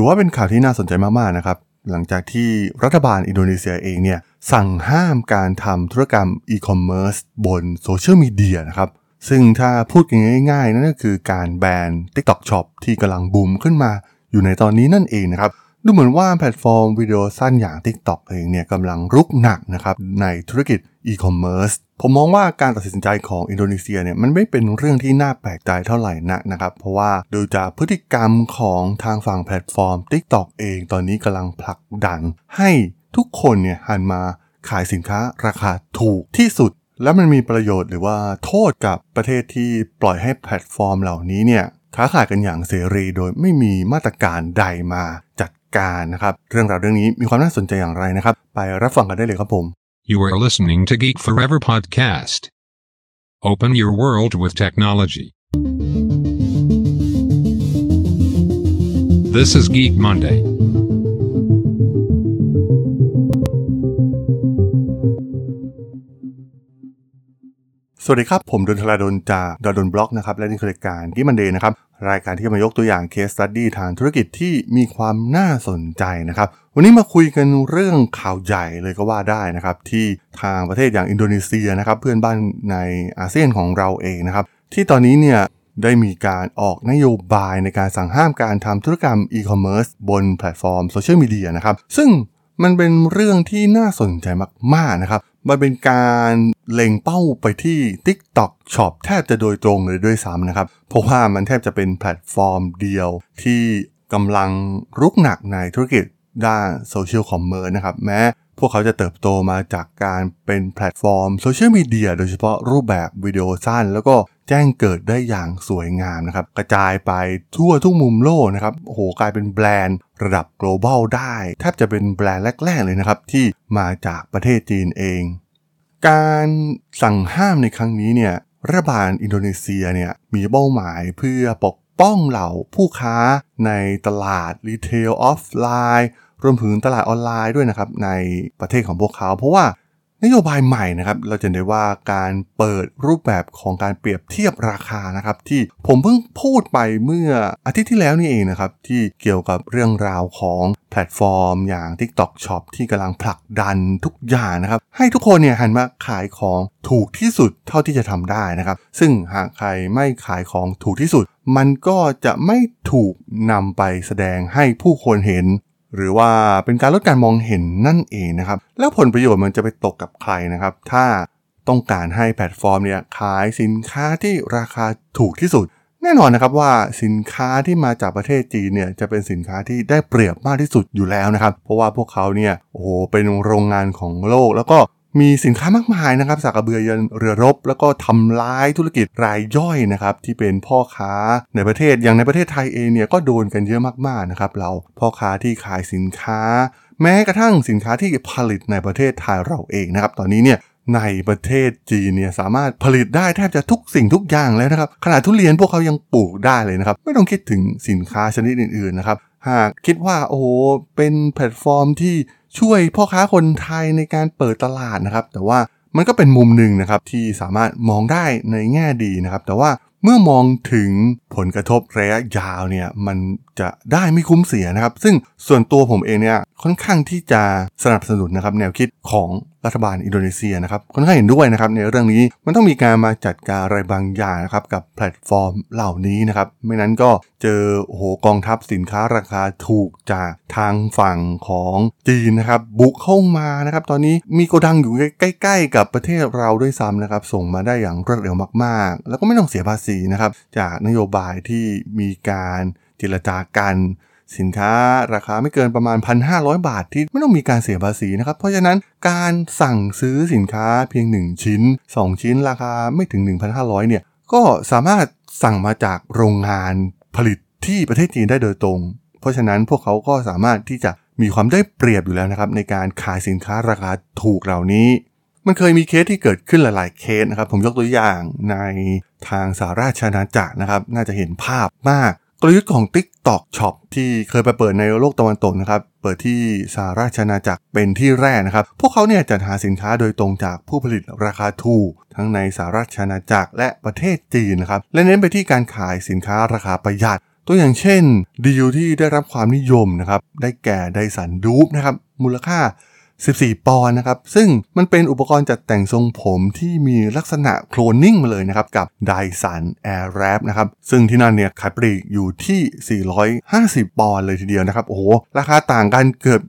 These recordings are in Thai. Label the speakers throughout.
Speaker 1: ถือว่าเป็นข่าวที่น่าสนใจมากๆนะครับ หลังจากที่รัฐบาลอินโดนีเซียเองเนี่ยสั่งห้ามการทำธุรกรรมอีคอมเมิร์ซบนโซเชียลมีเดียนะครับ ซึ่งถ้าพูดกันง่ายๆ นั่นก็คือการแบน TikTok Shop ที่กำลังบูมขึ้นมาอยู่ในตอนนี้นั่นเองนะครับ ดูเหมือนว่าแพลตฟอร์มวิดีโอสั้นอย่าง TikTok เองเนี่ยกำลังรุกหนักนะครับในธุรกิจอีคอมเมิร์ซผมมองว่าการตัดสินใจของอินโดนีเซียเนี่ยมันไม่เป็นเรื่องที่น่าแปลกใจเท่าไหร่นักนะครับ เพราะว่าดูจากพฤติกรรมของทางฝั่งแพลตฟอร์ม TikTok เองตอนนี้กำลังผลักดัน ให้ทุกคนเนี่ยหันมาขายสินค้าราคาถูกที่สุด และมันมีประโยชน์หรือว่าโทษกับประเทศที่ปล่อยให้แพลตฟอร์มเหล่านี้เนี่ยค้าขายกันอย่างเสรีโดยไม่มีมาตรการใดมาจัด การนะครับ เรื่องราวเรื่องนี้มีความน่าสนใจอย่างไรนะครับ ไปรับฟังกันได้เลยครับผม
Speaker 2: You are listening to Geek Forever podcast. Open your world with technology. This is Geek Monday.
Speaker 1: สวัสดีครับ ผมดนทลาดนจากดนบล็อกนะครับ และนี่คือรายการที่มันเดย์นะครับ รายการที่จะมายกตัวอย่างเคสตัดดี้ทางธุรกิจที่มีความน่าสนใจนะครับ วันนี้มาคุยกันเรื่องข่าวใหญ่เลยก็ว่าได้นะครับ ที่ทางประเทศอย่างอินโดนีเซียนะครับ เพื่อนบ้านในอาเซียนของเราเองนะครับ ที่ตอนนี้เนี่ยได้มีการออกนโยบายในการสั่งห้ามการทำธุรกรรมอีคอมเมิร์ซบนแพลตฟอร์มโซเชียลมีเดียนะครับซึ่งมันเป็นเรื่องที่น่าสนใจมากๆนะครับ มันเป็นการเล็งเป้าไปที่ TikTok Shop แทบจะโดยตรงเลยด้วยซ้ำนะครับ เพราะว่ามันแทบจะเป็นแพลตฟอร์มเดียวที่กำลังรุกหนักในธุรกิจด้าน social commerce นะครับ แม้ พวกเขาจะเติบโตมาจากการเป็นแพลตฟอร์มโซเชียลมีเดียโดยเฉพาะรูปแบบวิดีโอสั้น แล้วก็แจ้งเกิดได้อย่างสวยงามนะครับ กระจายไปทั่วทุกมุมโลกนะครับโอ้โหกลายเป็นแบรนด์ระดับ global ได้ แทบจะเป็นแบรนด์แรก ๆ เลยนะครับ ที่มาจากประเทศจีนเอง การสั่งห้ามในครั้งนี้เนี่ยรัฐบาลอินโดนีเซียเนี่ยมีเป้าหมายเพื่อปกป้องเหล่าผู้ค้าในตลาด retail ออฟไลน์ รวมถึงตลาดออนไลน์ด้วยนะครับในประเทศของพวกเขา เพราะว่านโยบายใหม่นะครับ เราจะเห็นได้ว่าการเปิดรูปแบบของการเปรียบเทียบราคานะครับ ที่ผมเพิ่งพูดไปเมื่ออาทิตย์ที่แล้วนี่เองนะครับ ที่เกี่ยวกับเรื่องราวของแพลตฟอร์ม อย่าง TikTok Shop ที่กำลังผลักดันทุกอย่างนะครับ ให้ทุกคนเนี่ยหันมาขายของถูกที่สุดเท่าที่จะทำได้นะครับ ซึ่งหากใครไม่ขายของถูกที่สุด มันก็จะไม่ถูกนำไปแสดงให้ผู้คนเห็น หรือว่าเป็นการลดการมองเห็นนั่นเองนะครับ แล้วผลประโยชน์มันจะไปตกกับใครนะครับ ถ้าต้องการให้แพลตฟอร์มเนี่ยขายสินค้าที่ราคาถูกที่สุด แน่นอนนะครับว่าสินค้าที่มาจากประเทศจีนเนี่ยจะเป็นสินค้าที่ได้เปรียบมากที่สุดอยู่แล้วนะครับ เพราะว่าพวกเขาเนี่ยโอ้โหเป็นโรงงานของโลก แล้วก็ มีสินค้ามากมายนะครับสักกระเบือยันเรือรบ แล้วก็ทำร้ายธุรกิจรายย่อยนะครับที่เป็นพ่อค้าในประเทศอย่างในประเทศไทยเองเนี่ยก็โดนกันเยอะมากๆนะครับเราพ่อค้าที่ขายสินค้า แม้กระทั่งสินค้าที่ผลิตในประเทศไทยเราเองนะครับตอนนี้เนี่ยในประเทศจีนเนี่ยสามารถผลิตได้แทบจะทุกสิ่งทุกอย่างแล้วนะครับขนาดทุเรียนพวกเขายังปลูกได้เลยนะครับ ไม่ต้องคิดถึงสินค้าชนิดอื่นๆนะครับ หากคิดว่าโอ้โหเป็นแพลตฟอร์มที่ช่วยพ่อค้าคนไทยในการเปิดตลาดนะครับ แต่ว่ามันก็เป็นมุมหนึ่งนะครับที่สามารถมองได้ในแง่ดีนะครับ แต่ว่าเมื่อมองถึงผลกระทบระยะยาวเนี่ยมันจะได้ไม่คุ้มเสียนะครับ ซึ่งส่วนตัวผมเองเนี่ยค่อนข้างที่จะสนับสนุนนะครับแนวคิดของรัฐบาลอินโดนีเซียนะครับค่อนข้างเห็นด้วยนะครับในเรื่องนี้มันต้องมีการมาจัดการอะไรบางอย่างนะครับกับแพลตฟอร์มเหล่านี้นะครับไม่นั้นก็เจอโอ้โหกองทัพสินค้าราคาถูกจากทางฝั่งของจีนนะครับบุกเข้ามานะครับตอนนี้มีโกดังอยู่ใกล้ ๆ กับประเทศเราด้วยซ้ำนะครับส่งมาได้อย่างรวดเร็วมากๆ แล้วก็ไม่ต้องเสียภาษีนะครับจากนโยบายที่มีการเจรจากัน สินค้าราคาไม่เกินประมาณ 1,500 บาทที่ไม่ต้องมีการเสียภาษีนะครับ เพราะฉะนั้นการสั่งซื้อสินค้าเพียง 1 ชิ้น 2 ชิ้นราคาไม่ถึง 1,500 เนี่ย ก็สามารถสั่งมาจากโรงงานผลิตที่ประเทศจีนได้โดยตรง เพราะฉะนั้นพวกเขาก็สามารถที่จะมีความได้เปรียบอยู่แล้วนะครับ ในการขายสินค้าราคาถูกเหล่านี้ มันเคยมีเคสที่เกิดขึ้นหลาย ๆ เคสนะครับ ผมยกตัวอย่างในทางสหราชอาณาจักรนะครับ น่าจะเห็นภาพมาก กลยุทธ์ของ TikTok Shop ที่เคยไปเปิดในโลกตะวันตกนะครับ เปิดที่สหราชอาณาจักรเป็นที่แรกนะครับ พวกเขาเนี่ยจัดหาสินค้าโดยตรงจากผู้ผลิตราคาถูกทั้งในสหราชอาณาจักรและประเทศจีนนะครับ และเน้นไปที่การขายสินค้าราคาประหยัด ตัวอย่างเช่นดีลที่ได้รับความนิยมนะครับ ได้แก่ไดสันดูปนะครับ มูลค่า 14 ปอนด์นะครับ ซึ่งมันเป็นอุปกรณ์จัดแต่งทรงผมที่มีลักษณะโคลนนิ่งมาเลยนะครับ กับ d y s o n Airwrap นะครับ ซึ่งที่นั่นเนี่ยขายปลีกอยู่ที่ 450 ปอนด์เลยทีเดียวนะครับ โอ้โห ราคาต่างกันเกือบ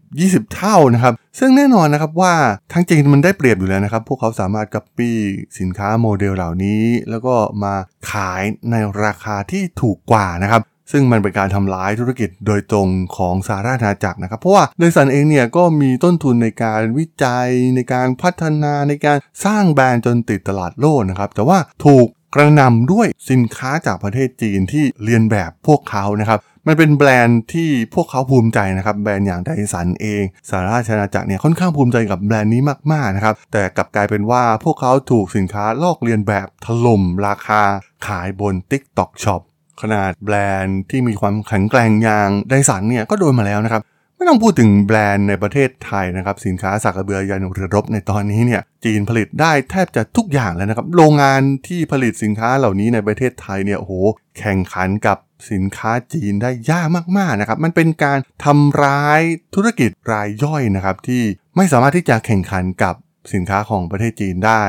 Speaker 1: 20 เท่านะครับ ซึ่งแน่นอนนะครับว่าทั้งจีนมันได้เปรียบอยู่แล้วนะครับ พวกเขาสามารถก๊ปปี้สินค้าโมเดลเหล่านี้ แล้วก็มาขายในราคาที่ถูกกว่านะครับ ซึ่งมันเป็นการทำร้ายธุรกิจโดยตรงของสาราณาจักรนะครับ เพราะว่าโดยสันเองเนี่ยก็มีต้นทุนในการวิจัยในการพัฒนาในการสร้างแบรนด์จนติดตลาดโลกนะครับ แต่ว่าถูกกระนำด้วยสินค้าจากประเทศจีนที่เรียนแบบพวกเขานะครับมันเป็นแบรนด์ที่พวกเขาภูมิใจนะครับ แบรนด์อย่างไดสันเองสาราชนาจักรเนี่ยค่อนข้างภูมิใจกับแบรนด์นี้มากๆนะครับ แต่กลับกลายเป็นว่าพวกเขาถูกสินค้าลอกเลียนแบบถล่มราคาขายบน TikTok Shop ขนาดแบรนด์ที่มีความแข็งแกร่งอย่างไดสันเนี่ยก็โดนมาแล้วนะครับ ไม่ต้องพูดถึงแบรนด์ในประเทศไทยนะครับ สินค้าสักกระเบือยันเรือรบในตอนนี้เนี่ยจีนผลิตได้แทบจะทุกอย่างแล้วนะครับ โรงงานที่ผลิตสินค้าเหล่านี้ในประเทศไทยเนี่ยโอ้โหแข่งขันกับสินค้าจีนได้ยากมากๆนะครับ มันเป็นการทำร้ายธุรกิจรายย่อยนะครับที่ไม่สามารถที่จะแข่งขันกับสินค้าของประเทศจีนได้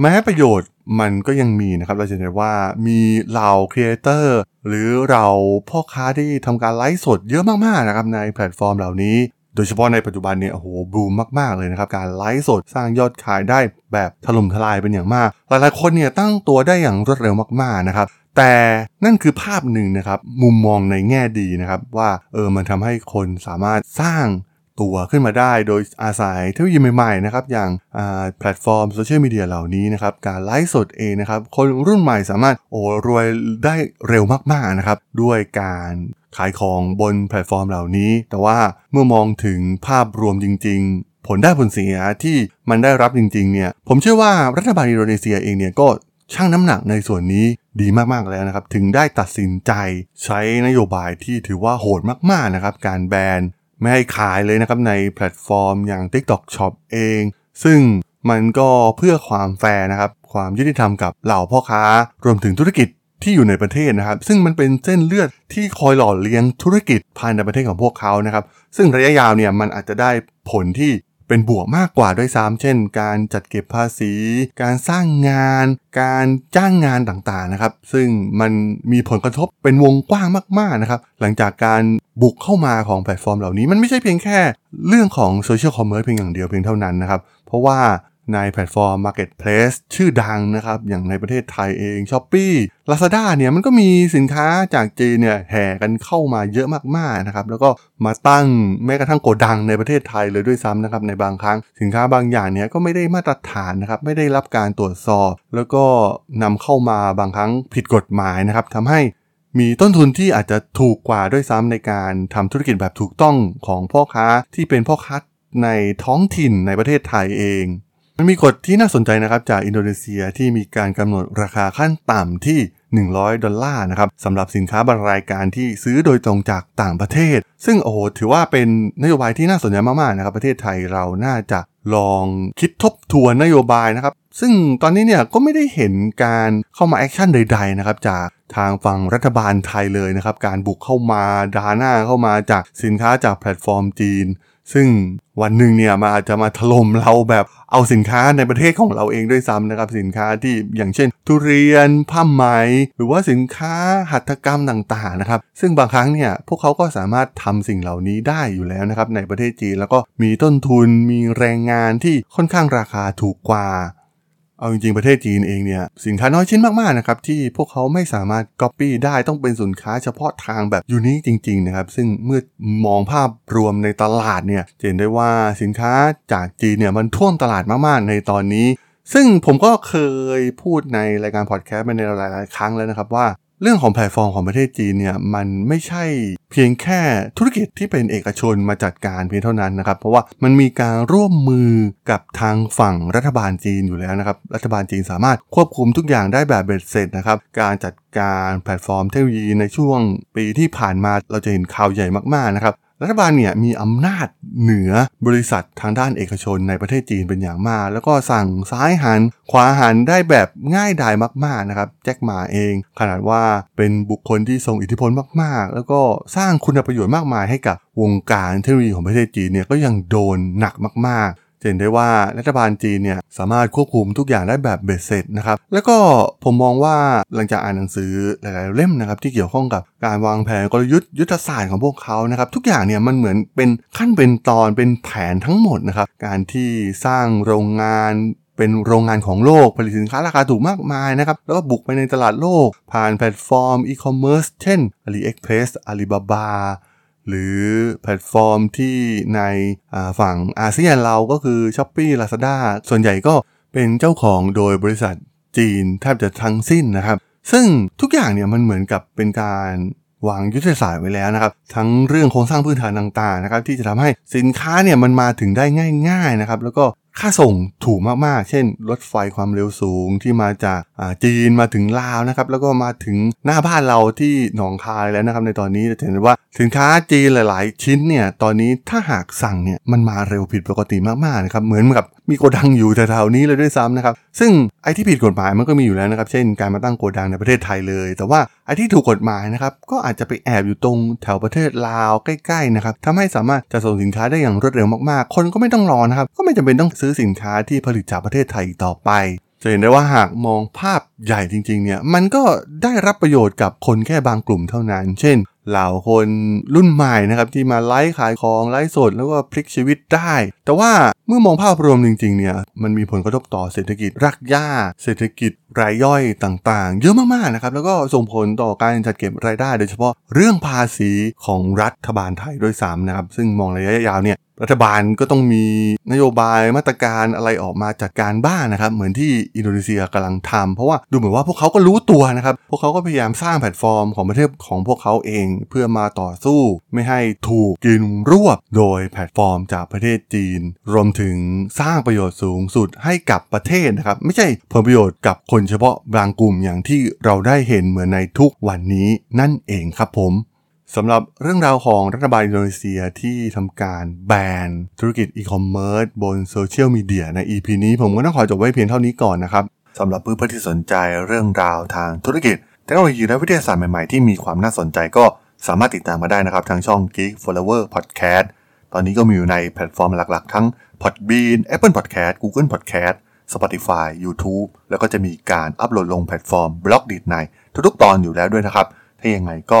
Speaker 1: แม้ประโยชน์ มันก็ยังมีนะครับเราจะเห็นว่ามีเหล่าครีเอเตอร์หรือเหล่าพ่อค้าที่ทำการไลฟ์สดเยอะมากๆนะครับในแพลตฟอร์มเหล่านี้ โดยเฉพาะในปัจจุบันเนี่ยโอ้โหบูมมากๆเลยนะครับการไลฟ์สดสร้างยอดขายได้แบบถล่มทลายเป็นอย่างมาก หลายๆคนเนี่ยตั้งตัวได้อย่างรวดเร็วมากๆนะครับแต่นั่นคือภาพหนึ่งนะครับมุมมองในแง่ดีนะครับว่าเออมันทำให้คนสามารถสร้าง ตัวขึ้นมาได้โดยอาศัยเทคโนโลยีใหม่ๆนะครับอย่างแพลตฟอร์มโซเชียลมีเดียเหล่านี้นะครับการไลฟ์สดเองนะครับคนรุ่นใหม่สามารถโอ้รวยได้เร็วมากๆนะครับด้วยการขายของบนแพลตฟอร์มเหล่านี้ แต่ว่าเมื่อมองถึงภาพรวมจริง ๆ ผลได้ผลเสียที่มันได้รับจริงๆเนี่ยผมเชื่อว่ารัฐบาลอินโดนีเซียเองเนี่ยก็ชั่งน้ำหนักในส่วนนี้ดีมากๆแล้วนะครับ ถึงได้ตัดสินใจใช้นโยบายที่ถือว่าโหดมากๆนะครับ การแบน ไม่ให้ขายเลยนะครับในแพลตฟอร์มอย่าง TikTok Shop เอง ซึ่งมันก็เพื่อความแฟร์นะครับ ความยุติธรรมกับเหล่าพ่อค้ารวมถึงธุรกิจที่อยู่ในประเทศนะครับ ซึ่งมันเป็นเส้นเลือดที่คอยหล่อเลี้ยงธุรกิจภายในประเทศของพวกเขานะครับ ซึ่งระยะยาวเนี่ยมันอาจจะได้ผลที่ เป็นบวกมากกว่าด้วยซ้ำเช่น การจัดเก็บภาษี การสร้างงาน การจ้างงานต่างๆนะครับ ซึ่งมันมีผลกระทบเป็นวงกว้างมากๆนะครับ หลังจากการบุกเข้ามาของแพลตฟอร์มเหล่านี้มันไม่ใช่เพียงแค่ เรื่องของ social commerce เพียงอย่างเดียวเพียงเท่านั้นนะครับ เพราะว่า ในแพลตฟอร์ม Marketplace ชื่อดังนะครับ อย่างในประเทศไทยเอง Shopee Lazada เนี่ยมันก็มีสินค้าจากจีนเนี่ยแห่กันเข้ามาเยอะมากๆนะครับ แล้วก็มาตั้งแม้กระทั่งโกดังในประเทศไทยเลยด้วยซ้ำนะครับในบางครั้งสินค้าบางอย่างเนี่ยก็ไม่ได้มาตรฐานนะครับ ไม่ได้รับการตรวจสอบ แล้วก็นำเข้ามาบางครั้งผิดกฎหมายนะครับทำให้มีต้นทุนที่อาจจะถูกกว่าด้วยซ้ำในการทำธุรกิจแบบถูกต้องของพ่อค้าที่เป็นพ่อค้าในท้องถิ่นในประเทศไทยเอง มันมีกฎที่น่าสนใจนะครับจากอินโดนีเซียที่มีการกำหนดราคาขั้นต่ำที่ 100 ดอลลาร์นะครับสำหรับสินค้าบางรายการที่ซื้อโดยตรงจากต่างประเทศ ซึ่งโอ้โหถือว่าเป็นนโยบายที่น่าสนใจมากๆนะครับประเทศไทยเราน่าจะลองคิดทบทวนนโยบายนะครับซึ่งตอนนี้เนี่ยก็ไม่ได้เห็นการเข้ามา action ใดๆนะครับจากทางฝั่งรัฐบาลไทยเลยนะครับ การบุกเข้ามาดาหน้าเข้ามาจากสินค้าจากแพลตฟอร์มจีน ซึ่งวันหนึ่งเนี่ยมันอาจจะมาถล่มเราแบบเอาสินค้าในประเทศของเราเองด้วยซ้ำนะครับ สินค้าที่อย่างเช่น ทุเรียนผ้าไหมหรือว่าสินค้าหัตถกรรมต่างๆนะครับ ซึ่งบางครั้งเนี่ยพวกเขาก็สามารถทำสิ่งเหล่านี้ได้อยู่แล้วนะครับในประเทศจีนแล้วก็มีต้นทุนมีแรงงานที่ค่อนข้างราคาถูกกว่าเอาจริงๆ ประเทศจีนเองเนี่ยสินค้าน้อยชิ้นมากๆนะครับที่พวกเขาไม่สามารถก๊อปปี้ได้ต้องเป็นสินค้าเฉพาะทางแบบ unique จริงๆนะครับซึ่งเมื่อมองภาพรวมในตลาดเนี่ยเห็นได้ว่าสินค้าจากจีนเนี่ยมันท่วมตลาดมากๆ ในตอนนี้ ซึ่งผมก็เคยพูดในรายการพอดแคสต์มาในหลาย ๆ ครั้งแล้วนะครับว่าเรื่องของแพลตฟอร์มของประเทศจีนเนี่ยมันไม่ใช่เพียงแค่ธุรกิจที่เป็นเอกชนมาจัดการเพียงเท่านั้นนะครับ เพราะว่ามันมีการร่วมมือกับทางฝั่งรัฐบาลจีนอยู่แล้วนะครับ รัฐบาลจีนสามารถควบคุมทุกอย่างได้แบบเบ็ดเสร็จนะครับ การจัดการแพลตฟอร์มเทคโนโลยีในช่วงปีที่ผ่านมาเราจะเห็นข่าวใหญ่มาก ๆ นะครับ รัฐบาลเนี่ยมีอำนาจเหนือบริษัททางด้านเอกชนในประเทศจีนเป็นอย่างมาก แล้วก็สั่งซ้ายหันขวาหันได้แบบง่ายดายมากๆนะครับแจ็คหมาเอง ขนาดว่าเป็นบุคคลที่ทรงอิทธิพลมากๆ แล้วก็สร้างคุณประโยชน์มากมายให้กับวงการเทคโนโลยีของประเทศจีนเนี่ยก็ยังโดนหนักมากๆ เห็นได้ว่ารัฐบาลจีนเนี่ยสามารถควบคุมทุกอย่างได้แบบเบ็ดเสร็จนะครับ แล้วก็ผมมองว่าหลังจากอ่านหนังสือหลาย ๆ เล่มนะครับที่เกี่ยวข้องกับการวางแผนกลยุทธ์ยุทธศาสตร์ของพวกเขานะครับทุกอย่างเนี่ยมันเหมือนเป็นขั้นเป็นตอนเป็นแผนทั้งหมดนะครับการที่สร้างโรงงานเป็นโรงงานของโลกผลิตสินค้าราคาถูกมากมายนะครับ แล้วก็บุกไปในตลาดโลก ผ่านแพลตฟอร์มอีคอมเมิร์ซเช่น AliExpress Alibaba หรือแพลตฟอร์มที่ในฝั่งอาเซียนเราก็คือ s h อ p e e Lazada ส่วนใหญ่ก็เป็นเจ้าของโดยบริษัทจีนแทบจะทั้งสิ้นนะครับ ซึ่งทุกอย่างเนี่ยมันเหมือนกับเป็นการวางยุทธศาสตร์ไว้แล้วนะครับ ทั้งเรื่องโครงสร้างพื้นฐานต่างๆนะครับที่จะทำให้สินค้าเนี่ยมันมาถึงได้ง่าย ๆนะครับ แล้วก็ ค่าส่งถูกมากๆ เช่น รถไฟความเร็วสูงที่มาจากจีนมาถึงลาวนะครับ แล้วก็มาถึงหน้าบ้านเราที่หนองคายแล้วนะครับในตอนนี้จะเห็นว่าสินค้าจีนหลาย ๆ ชิ้นเนี่ยตอนนี้ถ้าหากสั่งเนี่ยมันมาเร็วผิดปกติมากๆนะครับเหมือนกับมีโกดังอยู่แถวๆนี้เลยด้วยซ้ำนะครับ ซึ่งไอ้ที่ผิดกฎหมายมันก็มีอยู่แล้วนะครับ เช่นการมาตั้งโกดังในประเทศไทยเลย แต่ว่าไอ้ที่ถูกกฎหมายนะครับก็อาจจะไปแอบอยู่ตรงแถวประเทศลาวใกล้ๆนะครับทำให้สามารถจะส่งสินค้าได้อย่างรวดเร็วมากๆ คนก็ไม่ต้องรอนะครับ ก็ไม่จำเป็นต้องซื้อสินค้าที่ผลิตจากประเทศไทยต่อไปจะเห็นได้ว่าหากมองภาพใหญ่จริงๆเนี่ยมันก็ได้รับประโยชน์กับคนแค่บางกลุ่มเท่านั้น เช่น เหล่าคนรุ่นใหม่นะครับที่มาไลฟ์ขายของไลฟ์สดแล้วก็พลิกชีวิตได้ แต่ว่าเมื่อมองภาพรวมจริงๆเนี่ยมันมีผลกระทบต่อเศรษฐกิจรักย่า เศรษฐกิจรายย่อยต่างๆ เยอะมากๆนะครับแล้วก็ส่งผลต่อการจัดเก็บรายได้ โดยเฉพาะเรื่องภาษีของรัฐบาลไทยด้วยซ้ำนะครับซึ่งมองระยะยาวเนี่ย รัฐบาลก็ต้องมีนโยบายมาตรการอะไรออกมาจัดการบ้างนะครับ เหมือนที่อินโดนีเซียกำลังทำเพราะว่าดูเหมือนว่าพวกเขาก็รู้ตัวนะครับ พวกเขาก็พยายามสร้างแพลตฟอร์มของประเทศของพวกเขาเอง เพื่อมาต่อสู้ ไม่ให้ถูกกินรวบโดยแพลตฟอร์มจากประเทศจีน รวมถึงสร้างประโยชน์สูงสุดให้กับประเทศนะครับ ไม่ใช่ผลประโยชน์กับคนเฉพาะบางกลุ่มอย่างที่เราได้เห็นเหมือนในทุกวันนี้นั่นเองครับผม สำหรับเรื่องราวของรัฐบาลอินโดนีเซียที่ทำการแบนธุรกิจอีคอมเมิร์ซบนโซเชียลมีเดียใน EP นี้ผมก็ต้องขอจบไว้เพียงเท่านี้ก่อนนะครับสำหรับเพื่อนๆที่สนใจเรื่องราวทางธุรกิจเทคโนโลยีและวิทยาศาสตร์ใหม่ ๆ ที่มีความน่าสนใจก็สามารถติดตามมาได้นะครับ ทางช่อง Geek Forever Podcast ตอนนี้ก็มีอยู่ในแพลตฟอร์มหลักๆ ทั้ง Podbean Apple Podcast Google Podcast Spotify YouTube แล้วก็จะมีการอัปโหลดลงแพลตฟอร์ม Blockdit ในทุกๆ ตอนอยู่แล้วด้วยนะครับ ถ้ายังไงก็